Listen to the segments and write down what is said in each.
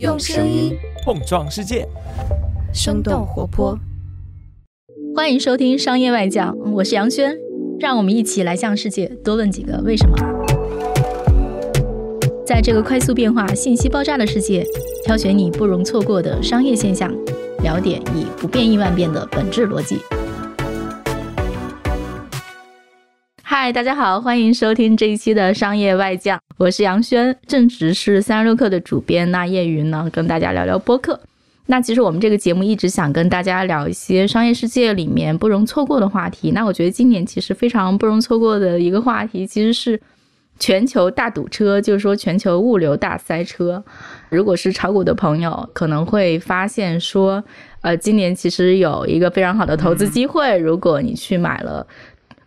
用声音碰撞世界，生动活泼。欢迎收听《商业外讲》，我是杨轩，让我们一起来向世界多问几个为什么。在这个快速变化、信息爆炸的世界，挑选你不容错过的商业现象，了解以不变应万变的本质逻辑。嗨，大家好，欢迎收听这一期的商业外讲，我是杨轩，正值是三十六课的主编。那业余呢，跟大家聊聊播客。那其实我们这个节目一直想跟大家聊一些商业世界里面不容错过的话题。那我觉得今年其实非常不容错过的一个话题，其实是全球大堵车，就是说全球物流大塞车。如果是炒股的朋友，可能会发现说，呃，今年其实有一个非常好的投资机会，如果你去买了。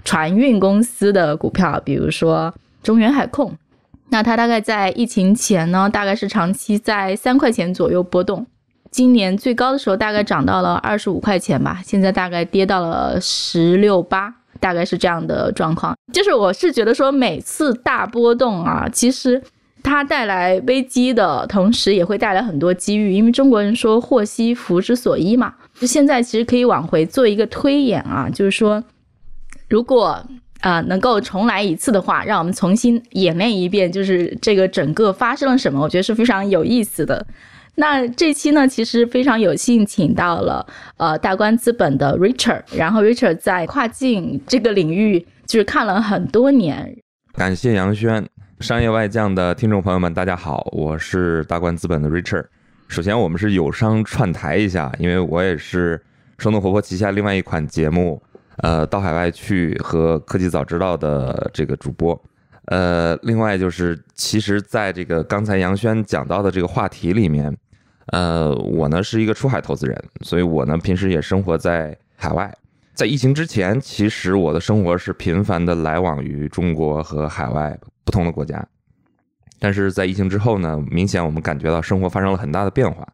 船运公司的股票，比如说中原海控，那它大概在疫情前呢，大概是长期在三块钱左右波动。今年最高的时候大概涨到了二十五块钱吧，现在大概跌到了十六八，大概是这样的状况。就是我是觉得说，每次大波动啊，其实它带来危机的同时，也会带来很多机遇，因为中国人说祸兮福之所依嘛。就现在其实可以往回做一个推演啊，就是说。如果啊能够重来一次的话，让我们重新演练一遍，就是这个整个发生了什么，我觉得是非常有意思的。那这期呢，其实非常有幸请到了呃大观资本的 Richard，然后 Richard 在跨境这个领域就是看了很多年。感谢杨轩，商业外将的听众朋友们，大家好，我是大观资本的 Richard。首先，我们是友商串台一下，因为我也是生动活泼旗下另外一款节目。呃，到海外去和科技早知道的这个主播，呃，另外就是，其实在这个刚才杨轩讲到的这个话题里面，呃，我呢是一个出海投资人，所以我呢平时也生活在海外。在疫情之前，其实我的生活是频繁的来往于中国和海外不同的国家，但是在疫情之后呢，明显我们感觉到生活发生了很大的变化，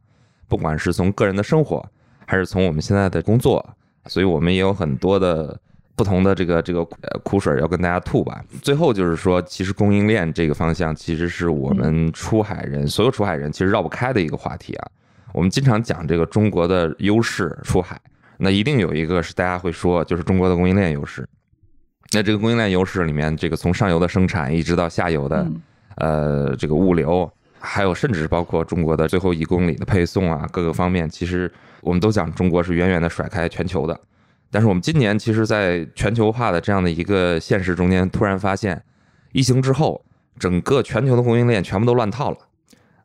不管是从个人的生活，还是从我们现在的工作。所以我们也有很多的不同的这个这个苦水要跟大家吐吧。最后就是说，其实供应链这个方向，其实是我们出海人所有出海人其实绕不开的一个话题啊。我们经常讲这个中国的优势出海，那一定有一个是大家会说，就是中国的供应链优势。那这个供应链优势里面，这个从上游的生产一直到下游的呃这个物流，还有甚至包括中国的最后一公里的配送啊，各个方面其实。我们都讲中国是远远的甩开全球的，但是我们今年其实，在全球化的这样的一个现实中间，突然发现，疫情之后，整个全球的供应链全部都乱套了，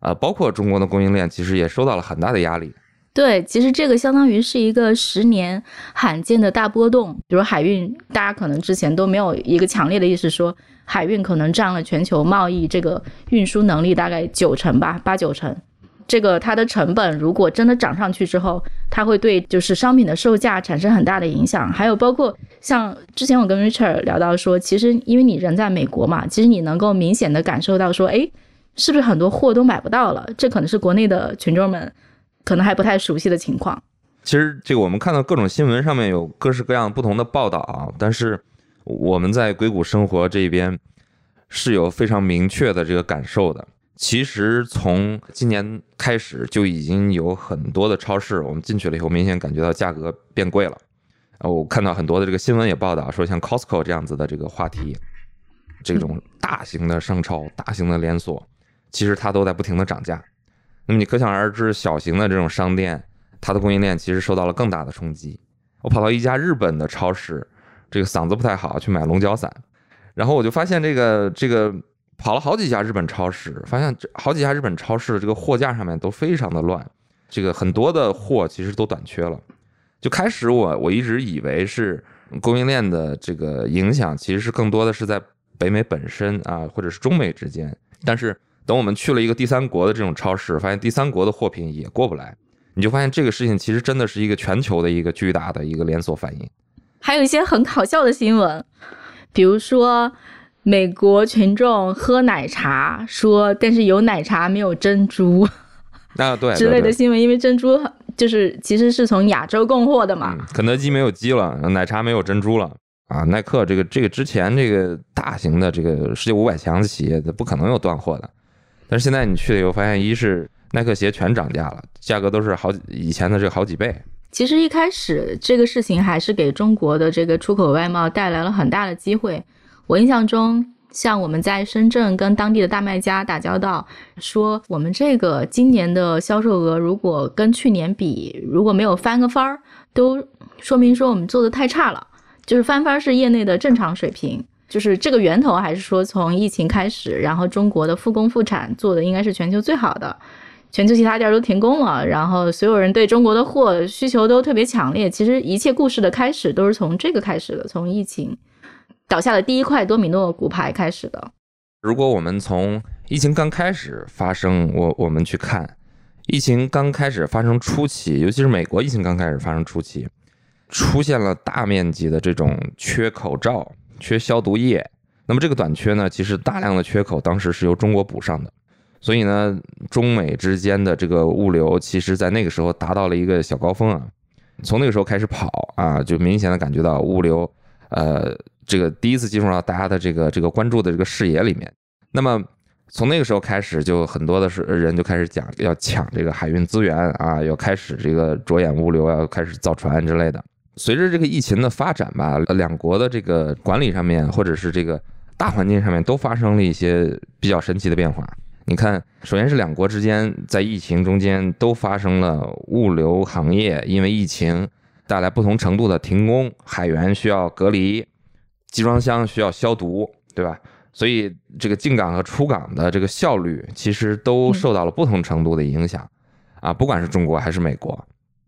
啊，包括中国的供应链，其实也受到了很大的压力。对，其实这个相当于是一个十年罕见的大波动。比如海运，大家可能之前都没有一个强烈的意识，说海运可能占了全球贸易这个运输能力大概九成吧，八九成。这个它的成本如果真的涨上去之后，它会对就是商品的售价产生很大的影响。还有包括像之前我跟 Richard 聊到说，其实因为你人在美国嘛，其实你能够明显的感受到说，哎，是不是很多货都买不到了？这可能是国内的群众们可能还不太熟悉的情况。其实这个我们看到各种新闻上面有各式各样不同的报道啊，但是我们在硅谷生活这边是有非常明确的这个感受的。其实从今年开始就已经有很多的超市，我们进去了以后，明显感觉到价格变贵了。啊，我看到很多的这个新闻也报道说，像 Costco 这样子的这个话题，这种大型的商超、大型的连锁，其实它都在不停的涨价。那么你可想而知，小型的这种商店，它的供应链其实受到了更大的冲击。我跑到一家日本的超市，这个嗓子不太好，去买龙角散，然后我就发现这个这个。跑了好几家日本超市，发现这好几家日本超市的这个货架上面都非常的乱，这个很多的货其实都短缺了。就开始我我一直以为是供应链的这个影响，其实是更多的是在北美本身啊，或者是中美之间。但是等我们去了一个第三国的这种超市，发现第三国的货品也过不来，你就发现这个事情其实真的是一个全球的一个巨大的一个连锁反应。还有一些很搞笑的新闻，比如说。美国群众喝奶茶，说但是有奶茶没有珍珠，啊对 之类的新闻，因为珍珠就是其实是从亚洲供货的嘛。肯德基没有鸡了，奶茶没有珍珠了啊！耐克这个这个之前这个大型的这个世界五百强的企业，它不可能有断货的。但是现在你去了以后，发现一是耐克鞋全涨价了，价格都是好以前的这个好几倍。其实一开始这个事情还是给中国的这个出口外贸带来了很大的机会。我印象中，像我们在深圳跟当地的大卖家打交道，说我们这个今年的销售额如果跟去年比，如果没有翻个番儿，都说明说我们做的太差了。就是翻番是业内的正常水平，就是这个源头还是说从疫情开始，然后中国的复工复产做的应该是全球最好的。全球其他店都停工了，然后所有人对中国的货需求都特别强烈。其实一切故事的开始都是从这个开始的，从疫情倒下的第一块多米诺骨牌开始的。如果我们从疫情刚开始发生，我我们去看，疫情刚开始发生初期，尤其是美国疫情刚开始发生初期，出现了大面积的这种缺口罩、缺消毒液。那么这个短缺呢，其实大量的缺口当时是由中国补上的。所以呢，中美之间的这个物流，其实在那个时候达到了一个小高峰啊。从那个时候开始跑啊，就明显的感觉到物流，呃，这个第一次进入到大家的这个这个关注的这个视野里面。那么从那个时候开始，就很多的是人就开始讲要抢这个海运资源啊，要开始这个着眼物流，要开始造船之类的。随着这个疫情的发展吧，两国的这个管理上面，或者是这个大环境上面，都发生了一些比较神奇的变化。你看，首先是两国之间在疫情中间都发生了物流行业因为疫情带来不同程度的停工，海员需要隔离，集装箱需要消毒，对吧？所以这个进港和出港的这个效率其实都受到了不同程度的影响啊，不管是中国还是美国，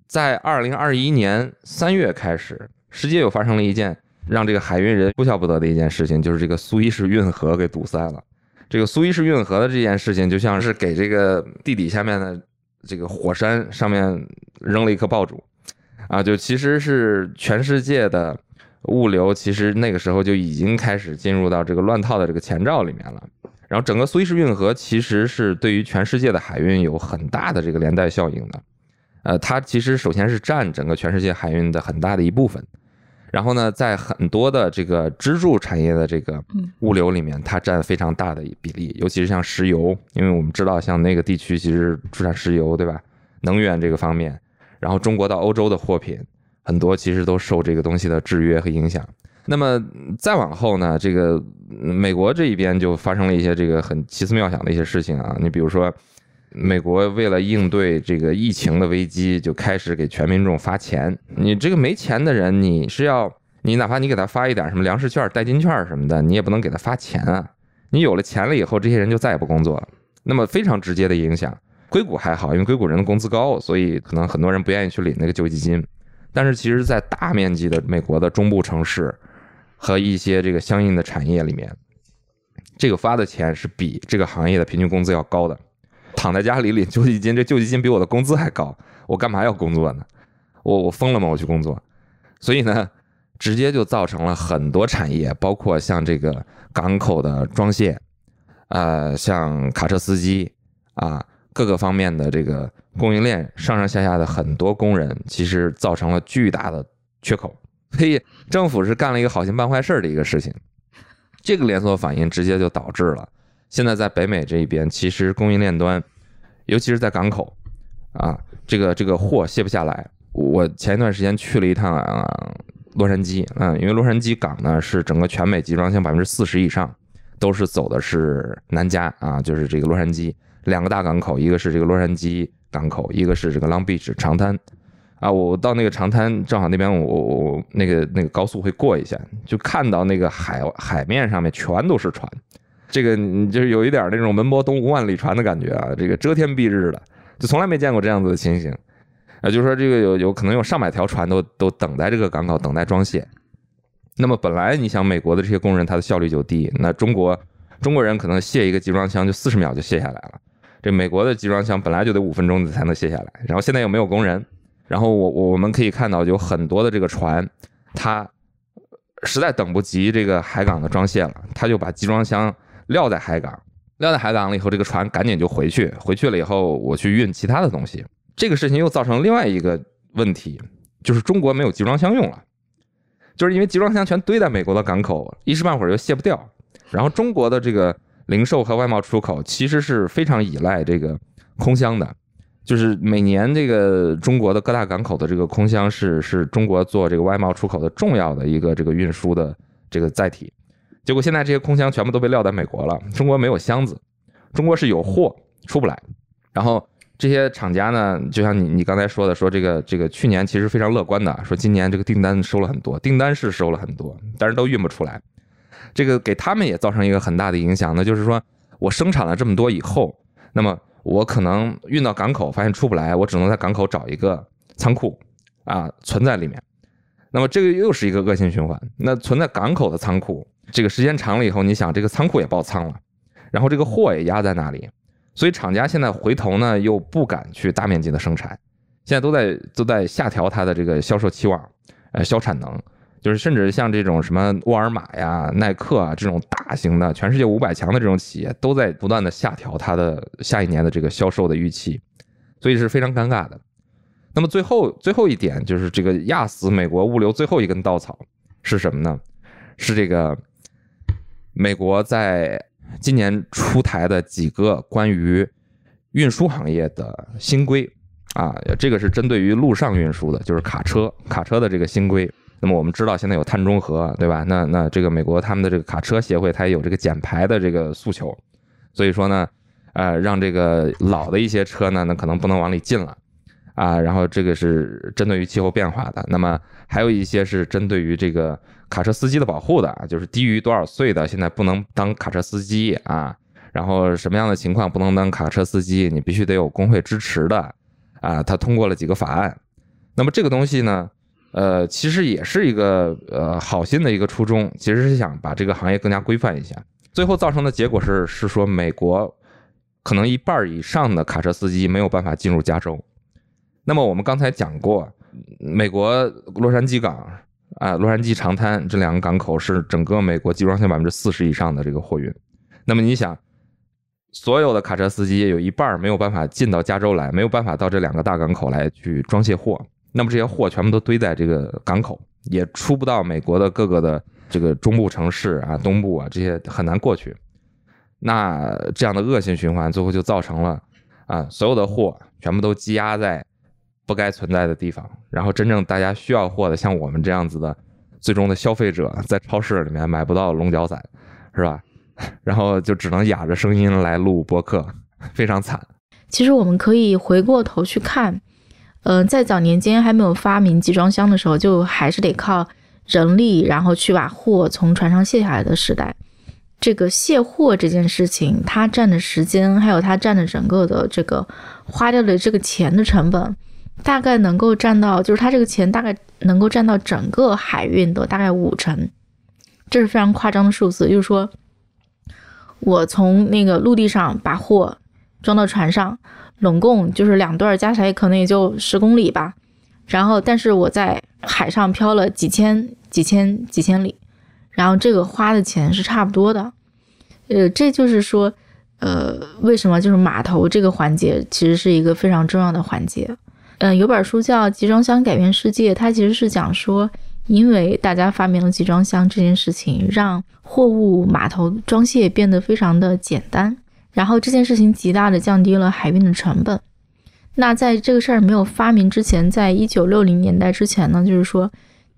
在二零二一年三月开始，世界又发生了一件让这个海运人哭笑不得的一件事情，就是这个苏伊士运河给堵塞了。这个苏伊士运河的这件事情，就像是给这个地底下面的这个火山上面扔了一颗爆竹，啊，就其实是全世界的物流，其实那个时候就已经开始进入到这个乱套的这个前兆里面了。然后整个苏伊士运河其实是对于全世界的海运有很大的这个连带效应的，呃，它其实首先是占整个全世界海运的很大的一部分。然后呢，在很多的这个支柱产业的这个物流里面，它占非常大的比例，尤其是像石油，因为我们知道像那个地区其实出产石油，对吧？能源这个方面，然后中国到欧洲的货品很多其实都受这个东西的制约和影响。那么再往后呢，这个美国这一边就发生了一些这个很奇思妙想的一些事情啊，你比如说。美国为了应对这个疫情的危机，就开始给全民众发钱。你这个没钱的人，你是要你哪怕你给他发一点什么粮食券、代金券什么的，你也不能给他发钱啊。你有了钱了以后，这些人就再也不工作了。那么非常直接的影响，硅谷还好，因为硅谷人的工资高，所以可能很多人不愿意去领那个救济金。但是其实，在大面积的美国的中部城市和一些这个相应的产业里面，这个发的钱是比这个行业的平均工资要高的。躺在家里领救济金，这救济金比我的工资还高，我干嘛要工作呢？我我疯了吗？我去工作，所以呢，直接就造成了很多产业，包括像这个港口的装卸，呃，像卡车司机啊，各个方面的这个供应链上上下下的很多工人，其实造成了巨大的缺口。所以政府是干了一个好心办坏事的一个事情，这个连锁反应直接就导致了。现在在北美这一边，其实供应链端，尤其是在港口，啊，这个这个货卸不下来。我前一段时间去了一趟啊洛杉矶，嗯，因为洛杉矶港呢是整个全美集装箱百分之四十以上都是走的是南加啊，就是这个洛杉矶两个大港口，一个是这个洛杉矶港口，一个是这个 Long Beach 长滩。啊，我到那个长滩，正好那边我我我那个那个高速会过一下，就看到那个海海面上面全都是船。这个就是有一点那种门泊东吴万里船的感觉啊，这个遮天蔽日的，就从来没见过这样子的情形啊。就是说，这个有有可能有上百条船都都等待这个港口等待装卸。那么本来你想美国的这些工人他的效率就低，那中国中国人可能卸一个集装箱就四十秒就卸下来了，这美国的集装箱本来就得五分钟才能卸下来，然后现在又没有工人，然后我我我们可以看到有很多的这个船，它实在等不及这个海港的装卸了，他就把集装箱。撂在海港，撂在海港了以后，这个船赶紧就回去。回去了以后，我去运其他的东西。这个事情又造成另外一个问题，就是中国没有集装箱用了，就是因为集装箱全堆在美国的港口，一时半会儿又卸不掉。然后中国的这个零售和外贸出口其实是非常依赖这个空箱的，就是每年这个中国的各大港口的这个空箱是是中国做这个外贸出口的重要的一个这个运输的这个载体。结果现在这些空箱全部都被撂在美国了，中国没有箱子，中国是有货出不来。然后这些厂家呢，就像你你刚才说的，说这个这个去年其实非常乐观的，说今年这个订单收了很多，订单是收了很多，但是都运不出来。这个给他们也造成一个很大的影响，那就是说我生产了这么多以后，那么我可能运到港口发现出不来，我只能在港口找一个仓库啊存在里面。那么这个又是一个恶性循环。那存在港口的仓库，这个时间长了以后，你想这个仓库也爆仓了，然后这个货也压在那里，所以厂家现在回头呢又不敢去大面积的生产，现在都在都在下调它的这个销售期望，呃销产能。就是甚至像这种什么沃尔玛呀、耐克啊这种大型的全世界五百强的这种企业，都在不断的下调它的下一年的这个销售的预期，所以是非常尴尬的。那么最后最后一点就是这个压死美国物流最后一根稻草是什么呢？是这个美国在今年出台的几个关于运输行业的新规啊，这个是针对于陆上运输的，就是卡车卡车的这个新规。那么我们知道现在有碳中和，对吧？那那这个美国他们的这个卡车协会，它也有这个减排的这个诉求，所以说呢，呃，让这个老的一些车呢，那可能不能往里进了，啊，然后这个是针对于气候变化的。那么还有一些是针对于这个卡车司机的保护的，就是低于多少岁的现在不能当卡车司机啊，然后什么样的情况不能当卡车司机，你必须得有工会支持的，啊，他通过了几个法案。那么这个东西呢？呃，其实也是一个呃好心的一个初衷，其实是想把这个行业更加规范一下。最后造成的结果是，是说美国可能一半以上的卡车司机没有办法进入加州。那么我们刚才讲过，美国洛杉矶港啊、洛杉矶长滩这两个港口是整个美国集装箱百分之四十以上的这个货运。那么你想，所有的卡车司机有一半没有办法进到加州来，没有办法到这两个大港口来去装卸货。那么这些货全部都堆在这个港口，也出不到美国的各个的这个中部城市啊、东部啊这些很难过去。那这样的恶性循环，最后就造成了啊，所有的货全部都积压在不该存在的地方，然后真正大家需要货的，像我们这样子的最终的消费者，在超市里面买不到龙角散，是吧？然后就只能哑着声音来录播客，非常惨。其实我们可以回过头去看。嗯，在早年间还没有发明集装箱的时候，就还是得靠人力，然后去把货从船上卸下来的时代。这个卸货这件事情，它占的时间，还有它占的整个的这个花掉的这个钱的成本，大概能够占到，就是它这个钱大概能够占到整个海运的大概五成，这是非常夸张的数字。就是说，我从那个陆地上把货装到船上。拢共就是两段加起来可能也就十公里吧，然后但是我在海上漂了几千几千几千里，然后这个花的钱是差不多的，呃，这就是说，呃，为什么就是码头这个环节其实是一个非常重要的环节，嗯，有本书叫《集装箱改变世界》，它其实是讲说，因为大家发明了集装箱这件事情，让货物码头装卸变得非常的简单。然后这件事情极大的降低了海运的成本。那在这个事儿没有发明之前，在一九六零年代之前呢，就是说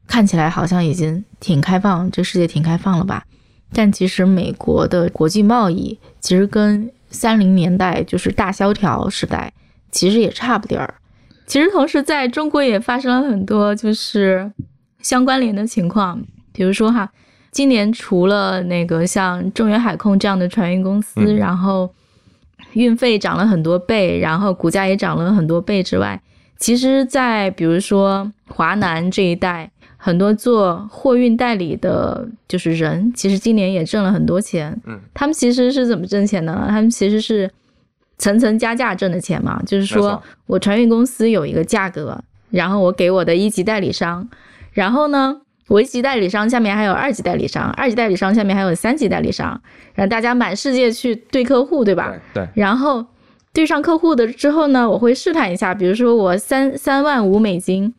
看起来好像已经挺开放，这世界挺开放了吧？但其实美国的国际贸易其实跟三零年代就是大萧条时代其实也差不点儿。其实同时在中国也发生了很多就是相关联的情况，比如说哈。今年除了那个像中远海控这样的船运公司，然后运费涨了很多倍，然后股价也涨了很多倍之外，其实，在比如说华南这一带，很多做货运代理的，就是人，其实今年也挣了很多钱。嗯，他们其实是怎么挣钱的呢？他们其实是层层加价挣的钱嘛，就是说我船运公司有一个价格，然后我给我的一级代理商，然后呢？我一级代理商下面还有二级代理商，二级代理商下面还有三级代理商，让大家满世界去对客户，对吧？对。然后对上客户的之后呢，我会试探一下，比如说我三三万五美金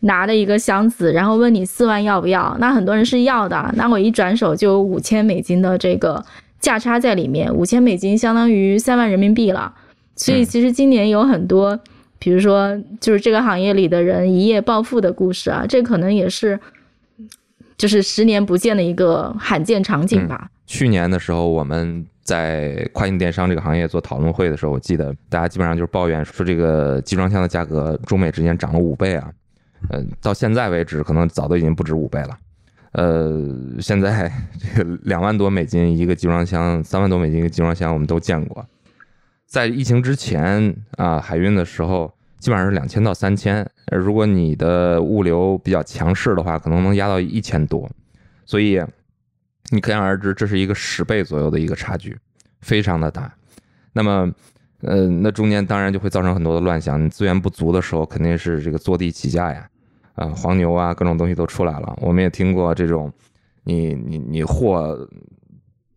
拿的一个箱子，然后问你四万要不要？那很多人是要的，那我一转手就有五千美金的这个价差在里面，五千美金相当于三万人民币了。所以其实今年有很多，比如说就是这个行业里的人一夜暴富的故事啊，这可能也是就是十年不见的一个罕见场景吧。去年的时候，我们在跨境电商这个行业做讨论会的时候，我记得大家基本上就是抱怨说这个集装箱的价格中美之间涨了五倍啊，呃，到现在为止可能早都已经不止五倍了。呃，现在这个两万多美金一个集装箱，三万多美金一个集装箱，我们都见过。在疫情之前啊，海运的时候基本上是两千到三千，如果你的物流比较强势的话，可能能压到一千多。所以你可想而知，这是一个十倍左右的一个差距，非常的大。那么，呃，那中间当然就会造成很多的乱象。你资源不足的时候，肯定是这个坐地起价呀。啊，黄牛啊，各种东西都出来了。我们也听过这种，你你你货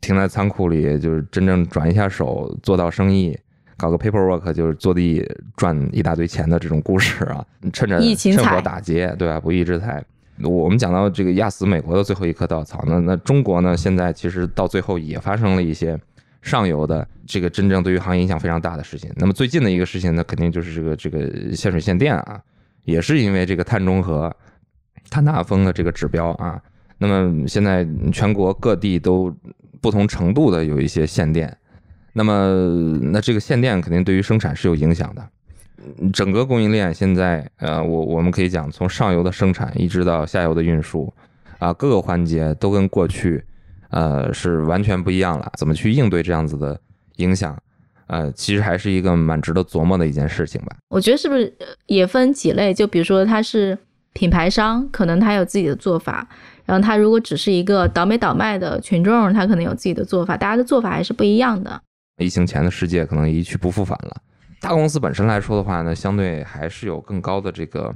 停在仓库里，就是真正转一下手做到生意，搞个 paperwork 就是坐地赚一大堆钱的这种故事啊。趁着趁火打劫，对吧？不义之财。我们讲到这个压死美国的最后一棵稻草，那那中国呢？现在其实到最后也发生了一些上游的这个真正对于行业影响非常大的事情。那么最近的一个事情呢，肯定就是这个这个限水限电啊。也是因为这个碳中和、碳大风的这个指标啊，那么现在全国各地都不同程度的有一些限电，那么那这个限电肯定对于生产是有影响的。整个供应链现在，呃，我我们可以讲，从上游的生产一直到下游的运输，啊，各个环节都跟过去，呃，是完全不一样了。怎么去应对这样子的影响？呃，其实还是一个蛮值得琢磨的一件事情吧。我觉得是不是也分几类？就比如说他是品牌商，可能他有自己的做法；然后他如果只是一个倒买倒卖的群众，他可能有自己的做法。大家的做法还是不一样的。疫情前的世界可能一去不复返了。大公司本身来说的话呢，相对还是有更高的这个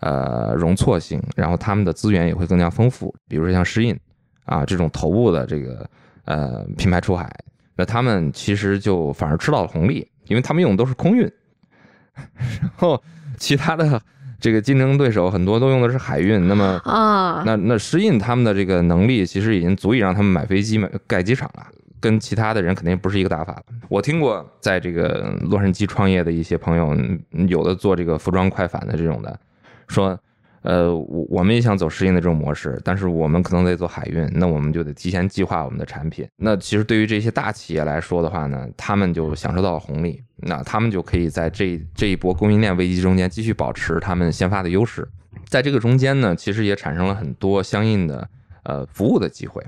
呃容错性，然后他们的资源也会更加丰富。比如说像诗印啊这种头部的这个呃品牌出海。那他们其实就反而吃到了红利，因为他们用的都是空运，然后其他的这个竞争对手很多都用的是海运。那么啊，那那诗印他们的这个能力其实已经足以让他们买飞机、买盖机场了，跟其他的人肯定不是一个打法了。我听过在这个洛杉矶创业的一些朋友，有的做这个服装快反的这种的，说。呃，我我们也想走适应的这种模式，但是我们可能得做海运，那我们就得提前计划我们的产品。那其实对于这些大企业来说的话呢，他们就享受到了红利，那他们就可以在这这一波供应链危机中间继续保持他们先发的优势。在这个中间呢，其实也产生了很多相应的呃服务的机会。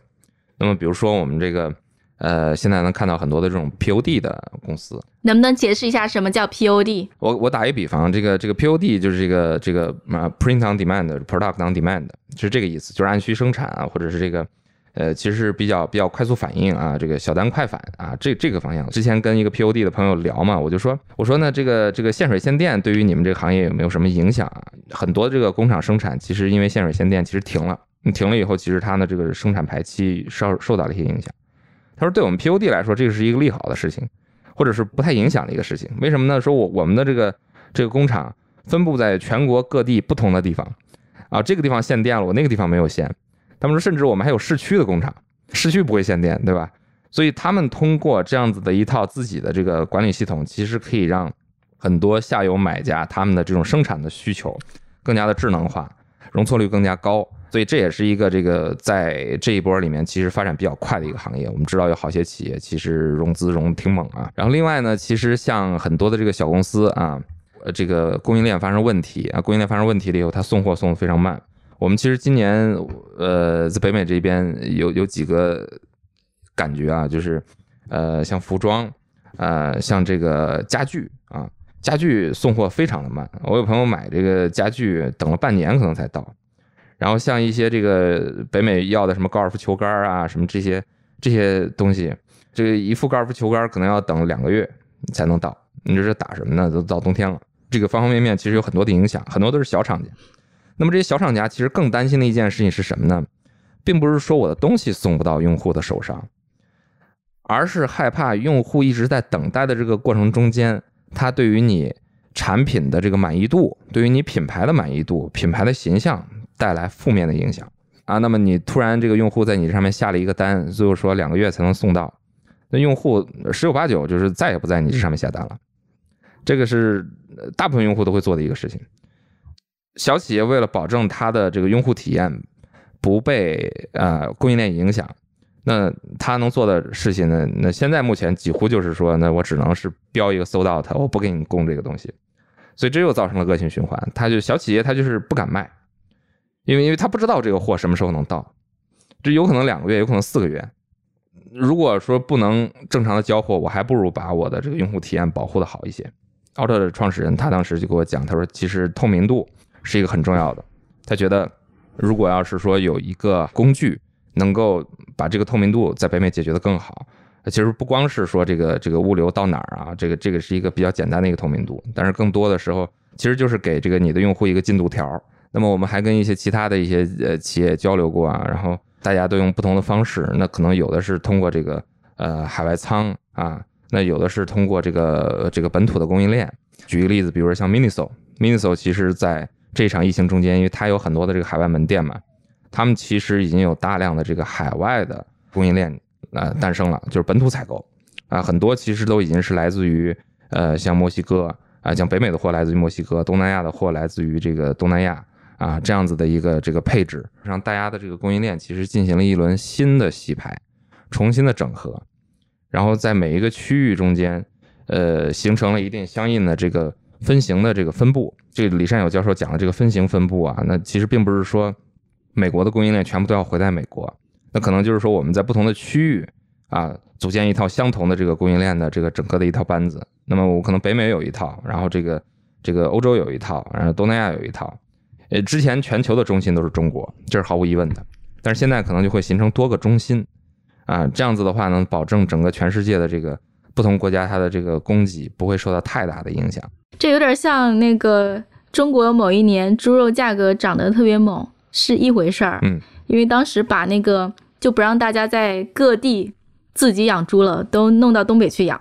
那么比如说我们这个。呃，现在能看到很多的这种 POD 的公司，能不能解释一下什么叫 POD？我我打一比方，这个这个 POD 就是这个这个啊，Print on Demand，Product on Demand，是这个意思，就是按需生产啊，或者是这个呃，其实是比较比较快速反应啊，这个小单快返啊，这这个方向。之前跟一个 POD 的朋友聊嘛，我就说，我说呢，这个这个限水限电对于你们这个行业有没有什么影响啊？很多这个工厂生产其实因为限水限电，其实停了，停了以后，其实它呢这个生产排期受受到了一些影响。他说：“对我们 POD 来说，这个是一个利好的事情，或者是不太影响的一个事情。为什么呢？说我我们的这个这个工厂分布在全国各地不同的地方，啊，这个地方限电了，我那个地方没有限。他们说，甚至我们还有市区的工厂，市区不会限电，对吧？所以他们通过这样子的一套自己的这个管理系统，其实可以让很多下游买家他们的这种生产的需求更加的智能化，容错率更加高。”所以这也是一个这个在这一波里面其实发展比较快的一个行业。我们知道有好些企业其实融资融挺猛啊。然后另外呢，其实像很多的这个小公司啊，呃，这个供应链发生问题啊，供应链发生问题了以后，它送货送的非常慢。我们其实今年呃在北美这边有有几个感觉啊，就是呃像服装，呃像这个家具啊，家具送货非常的慢。我有朋友买这个家具等了半年可能才到。然后像一些这个北美要的什么高尔夫球杆啊，什么这些这些东西，这个一副高尔夫球杆可能要等两个月才能到。你这是打什么呢？都到冬天了，这个方方面面其实有很多的影响，很多都是小厂家。那么这些小厂家其实更担心的一件事情是什么呢？并不是说我的东西送不到用户的手上，而是害怕用户一直在等待的这个过程中间，他对于你产品的这个满意度，对于你品牌的满意度、品牌的形象。带来负面的影响啊，那么你突然这个用户在你这上面下了一个单，最后说两个月才能送到，那用户十有八九就是再也不在你这上面下单了，这个是大部分用户都会做的一个事情。小企业为了保证它的这个用户体验不被呃供应链影响，那他能做的事情呢？那现在目前几乎就是说，那我只能是标一个 sold out，我不给你供这个东西，所以这又造成了恶性循环。他就小企业他就是不敢卖，因为因为他不知道这个货什么时候能到，这有可能两个月，有可能四个月。如果说不能正常的交货，我还不如把我的这个用户体验保护的好一些。奥特的创始人他当时就给我讲，他说其实透明度是一个很重要的。他觉得如果要是说有一个工具能够把这个透明度在北美解决的更好，其实不光是说这个这个物流到哪儿啊，这个这个是一个比较简单的一个透明度，但是更多的时候其实就是给这个你的用户一个进度条。那么我们还跟一些其他的一些呃企业交流过啊，然后。大家都用不同的方式，那可能有的是通过这个呃海外仓啊，那有的是通过这个这个本土的供应链。举一个例子，比如说像 Miniso，Miniso 其实在这场疫情中间，因为它有很多的这个海外门店嘛，他们其实已经有大量的这个海外的供应链呃诞生了，就是本土采购啊，很多其实都已经是来自于呃像墨西哥啊，像北美的货来自于墨西哥，东南亚的货来自于这个东南亚。啊，这样子的一个这个配置，让大家的这个供应链其实进行了一轮新的洗牌，重新的整合，然后在每一个区域中间，呃，形成了一定相应的这个分型的这个分布。这个李善友教授讲的这个分型分布啊，那其实并不是说美国的供应链全部都要回在美国，那可能就是说我们在不同的区域啊，组建一套相同的这个供应链的这个整个的一套班子。那么我可能北美有一套，然后这个这个欧洲有一套，然后东南亚有一套。呃，之前全球的中心都是中国，这是毫无疑问的。但是现在可能就会形成多个中心，啊，这样子的话能保证整个全世界的这个不同国家它的这个供给不会受到太大的影响。这有点像那个中国某一年猪肉价格涨得特别猛是一回事儿，嗯，因为当时把那个就不让大家在各地自己养猪了，都弄到东北去养，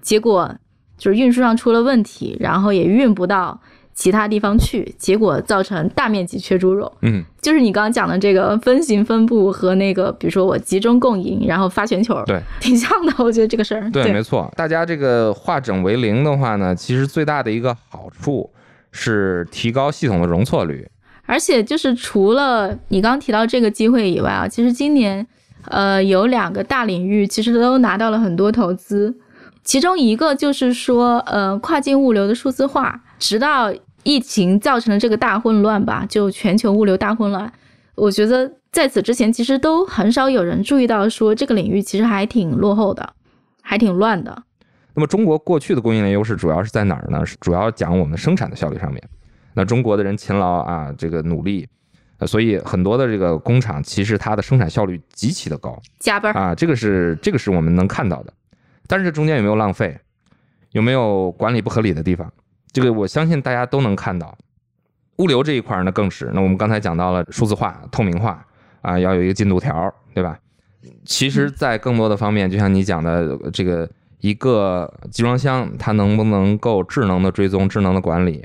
结果就是运输上出了问题，然后也运不到。其他地方去，结果造成大面积缺猪肉。嗯，就是你刚刚讲的这个分型分布和那个，比如说我集中供应，然后发全球，对，挺像的。我觉得这个事儿，对，没错。大家这个化整为零的话呢，其实最大的一个好处是提高系统的容错率。而且就是除了你刚刚提到这个机会以外啊，其实今年呃有两个大领域其实都拿到了很多投资，其中一个就是说呃跨境物流的数字化。直到疫情造成了这个大混乱吧，就全球物流大混乱，我觉得在此之前其实都很少有人注意到说这个领域其实还挺落后的，还挺乱的。那么中国过去的供应链优势主要是在哪儿呢？是主要讲我们的生产的效率上面。那中国的人勤劳啊，这个努力，所以很多的这个工厂其实它的生产效率极其的高，加班啊，这个是这个是我们能看到的。但是这中间有没有浪费？有没有管理不合理的地方？这个我相信大家都能看到，物流这一块呢更是。那我们刚才讲到了数字化、透明化啊，要有一个进度条，对吧？其实，在更多的方面，就像你讲的，这个一个集装箱它能不能够智能的追踪、智能的管理，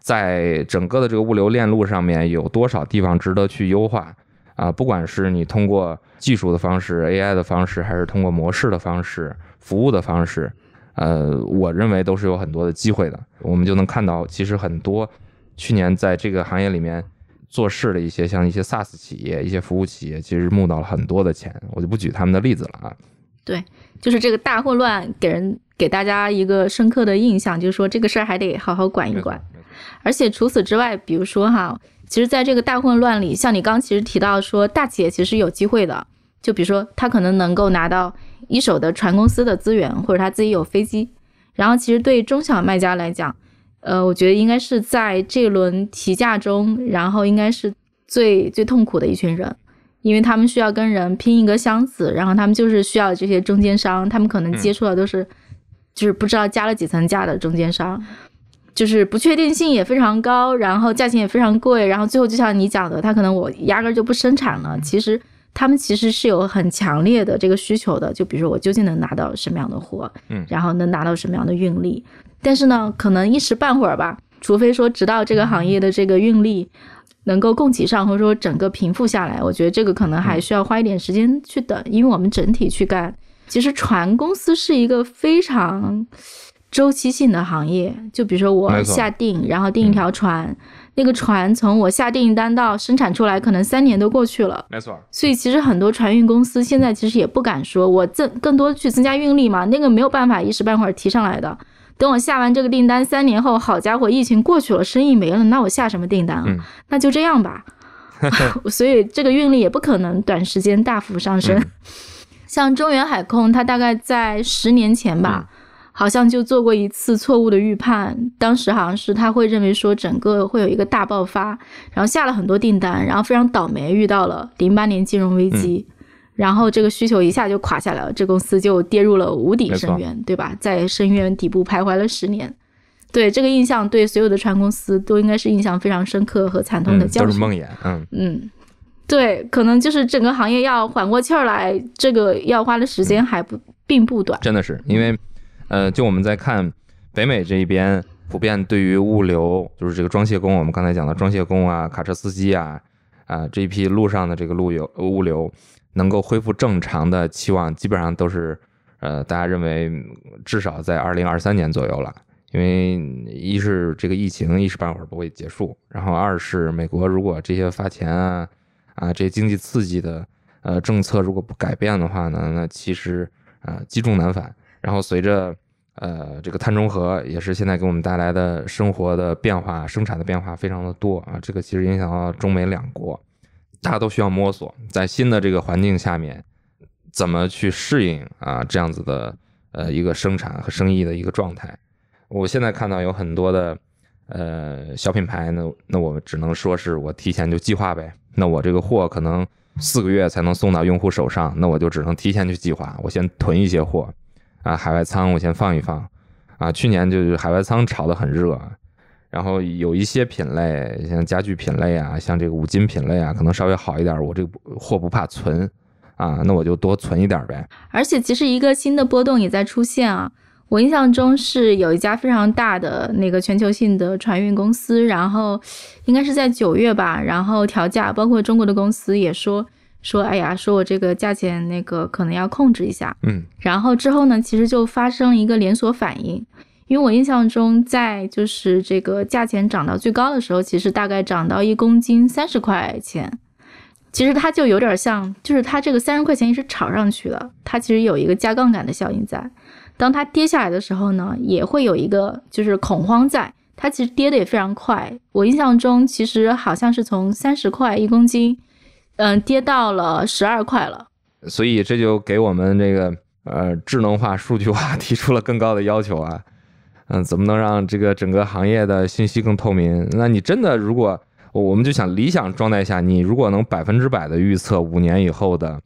在整个的这个物流链路上面有多少地方值得去优化啊？不管是你通过技术的方式、AI 的方式，还是通过模式的方式、服务的方式。呃，我认为都是有很多的机会的。我们就能看到，其实很多去年在这个行业里面做事的一些，像一些 SaaS 企业、一些服务企业，其实募到了很多的钱。我就不举他们的例子了啊。对，就是这个大混乱给人给大家一个深刻的印象，就是说这个事儿还得好好管一管。而且除此之外，比如说哈，其实在这个大混乱里，像你刚其实提到说，大企业其实有机会的，就比如说他可能能够拿到。一手的船公司的资源，或者他自己有飞机，然后其实对中小卖家来讲，呃，我觉得应该是在这轮提价中，然后应该是最最痛苦的一群人，因为他们需要跟人拼一个箱子，然后他们就是需要这些中间商，他们可能接触的都是就是不知道加了几层价的中间商，就是不确定性也非常高，然后价钱也非常贵，然后最后就像你讲的，他可能我压根就不生产了，其实。他们其实是有很强烈的这个需求的，就比如说我究竟能拿到什么样的货，嗯，然后能拿到什么样的运力，但是呢，可能一时半会儿吧，除非说直到这个行业的这个运力能够供给上，或者说整个平复下来，我觉得这个可能还需要花一点时间去等，因为我们整体去干，其实船公司是一个非常周期性的行业，就比如说我下定，然后订一条船，那个船从我下订单到生产出来，可能三年都过去了。没错，所以其实很多船运公司现在其实也不敢说我增更多去增加运力嘛，那个没有办法一时半会儿提上来的。等我下完这个订单，三年后，好家伙，疫情过去了，生意没了，那我下什么订单啊？嗯那就这样吧。所以这个运力也不可能短时间大幅上升。嗯 像中原海控，它大概在十年前吧，嗯好像就做过一次错误的预判。当时好像是他会认为说整个会有一个大爆发，然后下了很多订单，然后非常倒霉遇到了零八年金融危机。嗯然后这个需求一下就垮下来了，这公司就跌入了无底深渊，对吧？在深渊底部徘徊了十年。对这个印象，对所有的船公司都应该是印象非常深刻和惨痛的嗯，教训。都是梦魇，嗯，嗯，对，可能就是整个行业要缓过气儿来，这个要花的时间还不并不短。真的是因为，呃，就我们在看北美这一边，普遍对于物流，就是这个装卸工，我们刚才讲的装卸工啊、卡车司机啊，啊这一批路上的这个路由物流能够恢复正常的期望，基本上都是，呃，大家认为至少在二零二三年左右了。因为一是这个疫情一时半会儿不会结束，然后二是美国如果这些发钱啊啊这些经济刺激的呃政策如果不改变的话呢，那其实啊积重难返。然后随着呃这个碳中和也是现在给我们带来的生活的变化、生产的变化非常的多啊，这个其实影响到中美两国，大家都需要摸索在新的这个环境下面怎么去适应啊这样子的呃一个生产和生意的一个状态。我现在看到有很多的呃小品牌呢，那我只能说是我提前就计划呗。那我这个货可能四个月才能送到用户手上，那我就只能提前去计划，我先囤一些货啊，海外仓我先放一放啊。去年就是海外仓炒得很热，然后有一些品类，像家具品类啊，像这个五金品类啊，可能稍微好一点，我这个货不怕存啊，那我就多存一点呗。而且其实一个新的波动也在出现啊。我印象中是有一家非常大的那个全球性的船运公司，然后应该是在九月吧，然后调价，包括中国的公司也说说，哎呀，说我这个价钱那个可能要控制一下。嗯然后之后呢，其实就发生了一个连锁反应，因为我印象中，在就是这个价钱涨到最高的时候，其实大概涨到一公斤三十块钱。其实它就有点像，就是它这个三十块钱也是炒上去的，它其实有一个加杠杆的效应在。当它跌下来的时候呢，也会有一个就是恐慌在，它其实跌的也非常快。我印象中，其实好像是从三十块一公斤，嗯，跌到了十二块了。所以这就给我们这个呃智能化、数据化 提出了更高的要求啊。嗯，怎么能让这个整个行业的信息更透明？那你真的如果我们就想理想状态下，你如果能百分之百的预测五年以后的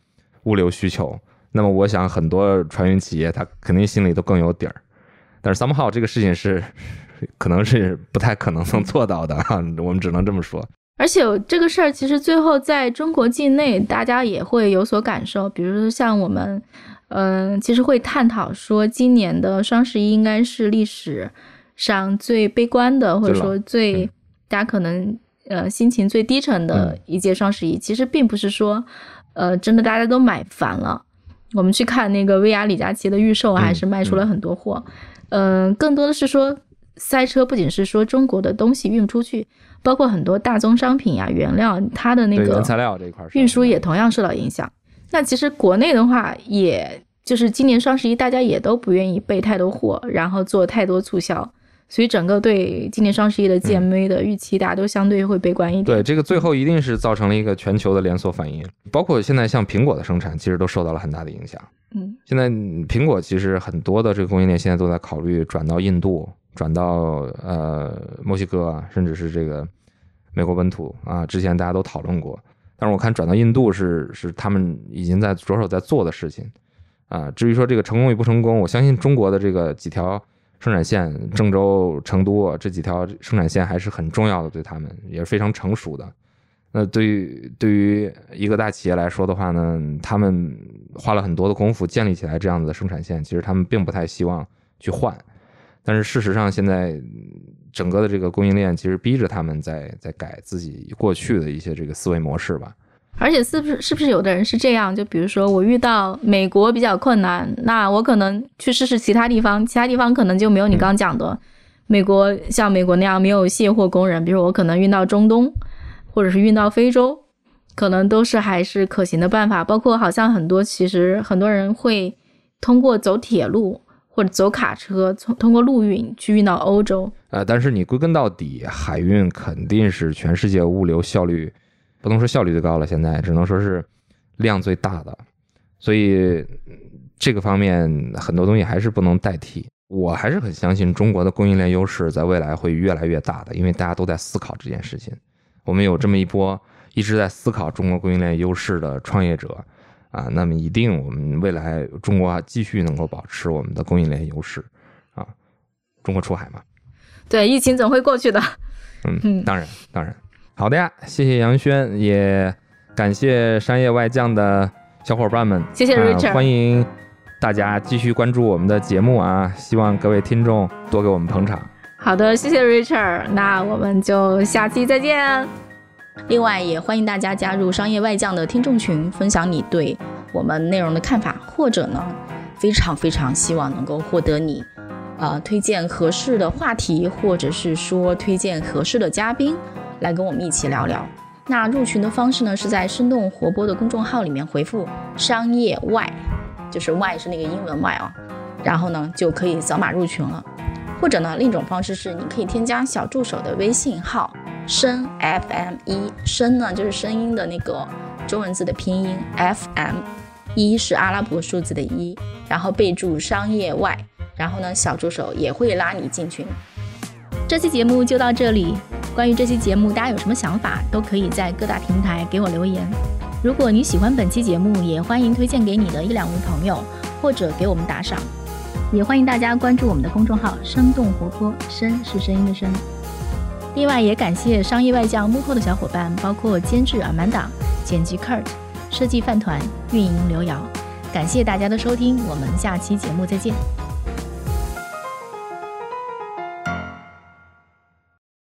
物流需求，那么我想很多船运企业他肯定心里都更有底儿。但是 somehow 这个事情是 可能是不太可能能做到的啊，我们只能这么说。而且这个事儿其实最后在中国境内，大家也会有所感受。比如说像我们，嗯、其实会探讨说，今年的双十一应该是历史上最悲观的，或者说最、嗯大家可能呃心情最低沉的一届双十一。其实并不是说，呃，真的大家都买烦了。我们去看那个薇娅李佳琦的预售，还是卖出了很多货。嗯、更多的是说塞车，不仅是说中国的东西运不出去，包括很多大宗商品呀、原料，它的那个原材料这一块运输也同样受到影响。那其实国内的话，也就是今年双十一，大家也都不愿意备太多货，然后做太多促销，所以整个对今年双十一的 GMV 的预期，大家都相对会悲观一点。对，这个最后一定是造成了一个全球的连锁反应，包括现在像苹果的生产，其实都受到了很大的影响。嗯，现在嗯苹果其实很多的这个供应链现在都在考虑转到印度，转到呃墨西哥啊，甚至是这个美国本土啊。之前大家都讨论过，但是我看转到印度是是他们已经在着手在做的事情啊。至于说这个成功与不成功，我相信中国的这个几条生产线，郑州、成都这几条生产线还是很重要的，对他们也是非常成熟的。那对于对于一个大企业来说的话呢，他们花了很多的功夫建立起来这样子的生产线，其实他们并不太希望去换。但是事实上，现在嗯整个的这个供应链其实逼着他们在在改自己过去的一些这个思维模式吧。而且是不是是不是有的人是这样？就比如说我遇到美国比较困难，那我可能去试试其他地方，其他地方可能就没有你刚刚讲的，美国像美国那样没有卸货工人，比如我可能运到中东，或者是运到非洲，可能都是还是可行的办法。包括好像很多其实很多人会通过走铁路或者走卡车，从通过陆运去运到欧洲。呃，但是你归根到底，海运肯定是全世界物流效率。不能说效率最高了，现在只能说是量最大的，所以这个方面很多东西还是不能代替。我还是很相信中国的供应链优势在未来会越来越大的，因为大家都在思考这件事情。我们有这么一波一直在思考中国供应链优势的创业者啊，那么一定我们未来中国继续能够保持我们的供应链优势啊。中国出海嘛，对，疫情总会过去的。嗯，当然，当然。好的呀，谢谢杨轩，也感谢商业外将的小伙伴们，谢谢 Richard，欢迎大家继续关注我们的节目啊！希望各位听众多给我们捧场。好的，谢谢 Richard，那我们就下期再见。另外，也欢迎大家加入商业外将的听众群，分享你对我们内容的看法，或者呢，非常非常希望能够获得你，呃，推荐合适的话题，或者是说推荐合适的嘉宾。来跟我们一起聊聊。那入群的方式呢，是在生动活泼的公众号里面回复“商业外”，就是“外”是那个英文“外”啊，然后呢就可以扫码入群了。或者呢，另一种方式是，你可以添加小助手的微信号“声 FM 一”，声呢就是声音的那个中文字的拼音，FM 一是阿拉伯数字的一，然后备注“商业外”，然后呢小助手也会拉你进群。这期节目就到这里。关于这期节目，大家有什么想法，都可以在各大平台给我留言。如果你喜欢本期节目，也欢迎推荐给你的一两位朋友，或者给我们打赏。也欢迎大家关注我们的公众号“生动活泼”，声是声音的声。另外，也感谢商业外教幕后的小伙伴，包括监制阿曼达、剪辑 Kurt、设计饭团、运营刘瑶。感谢大家的收听，我们下期节目再见。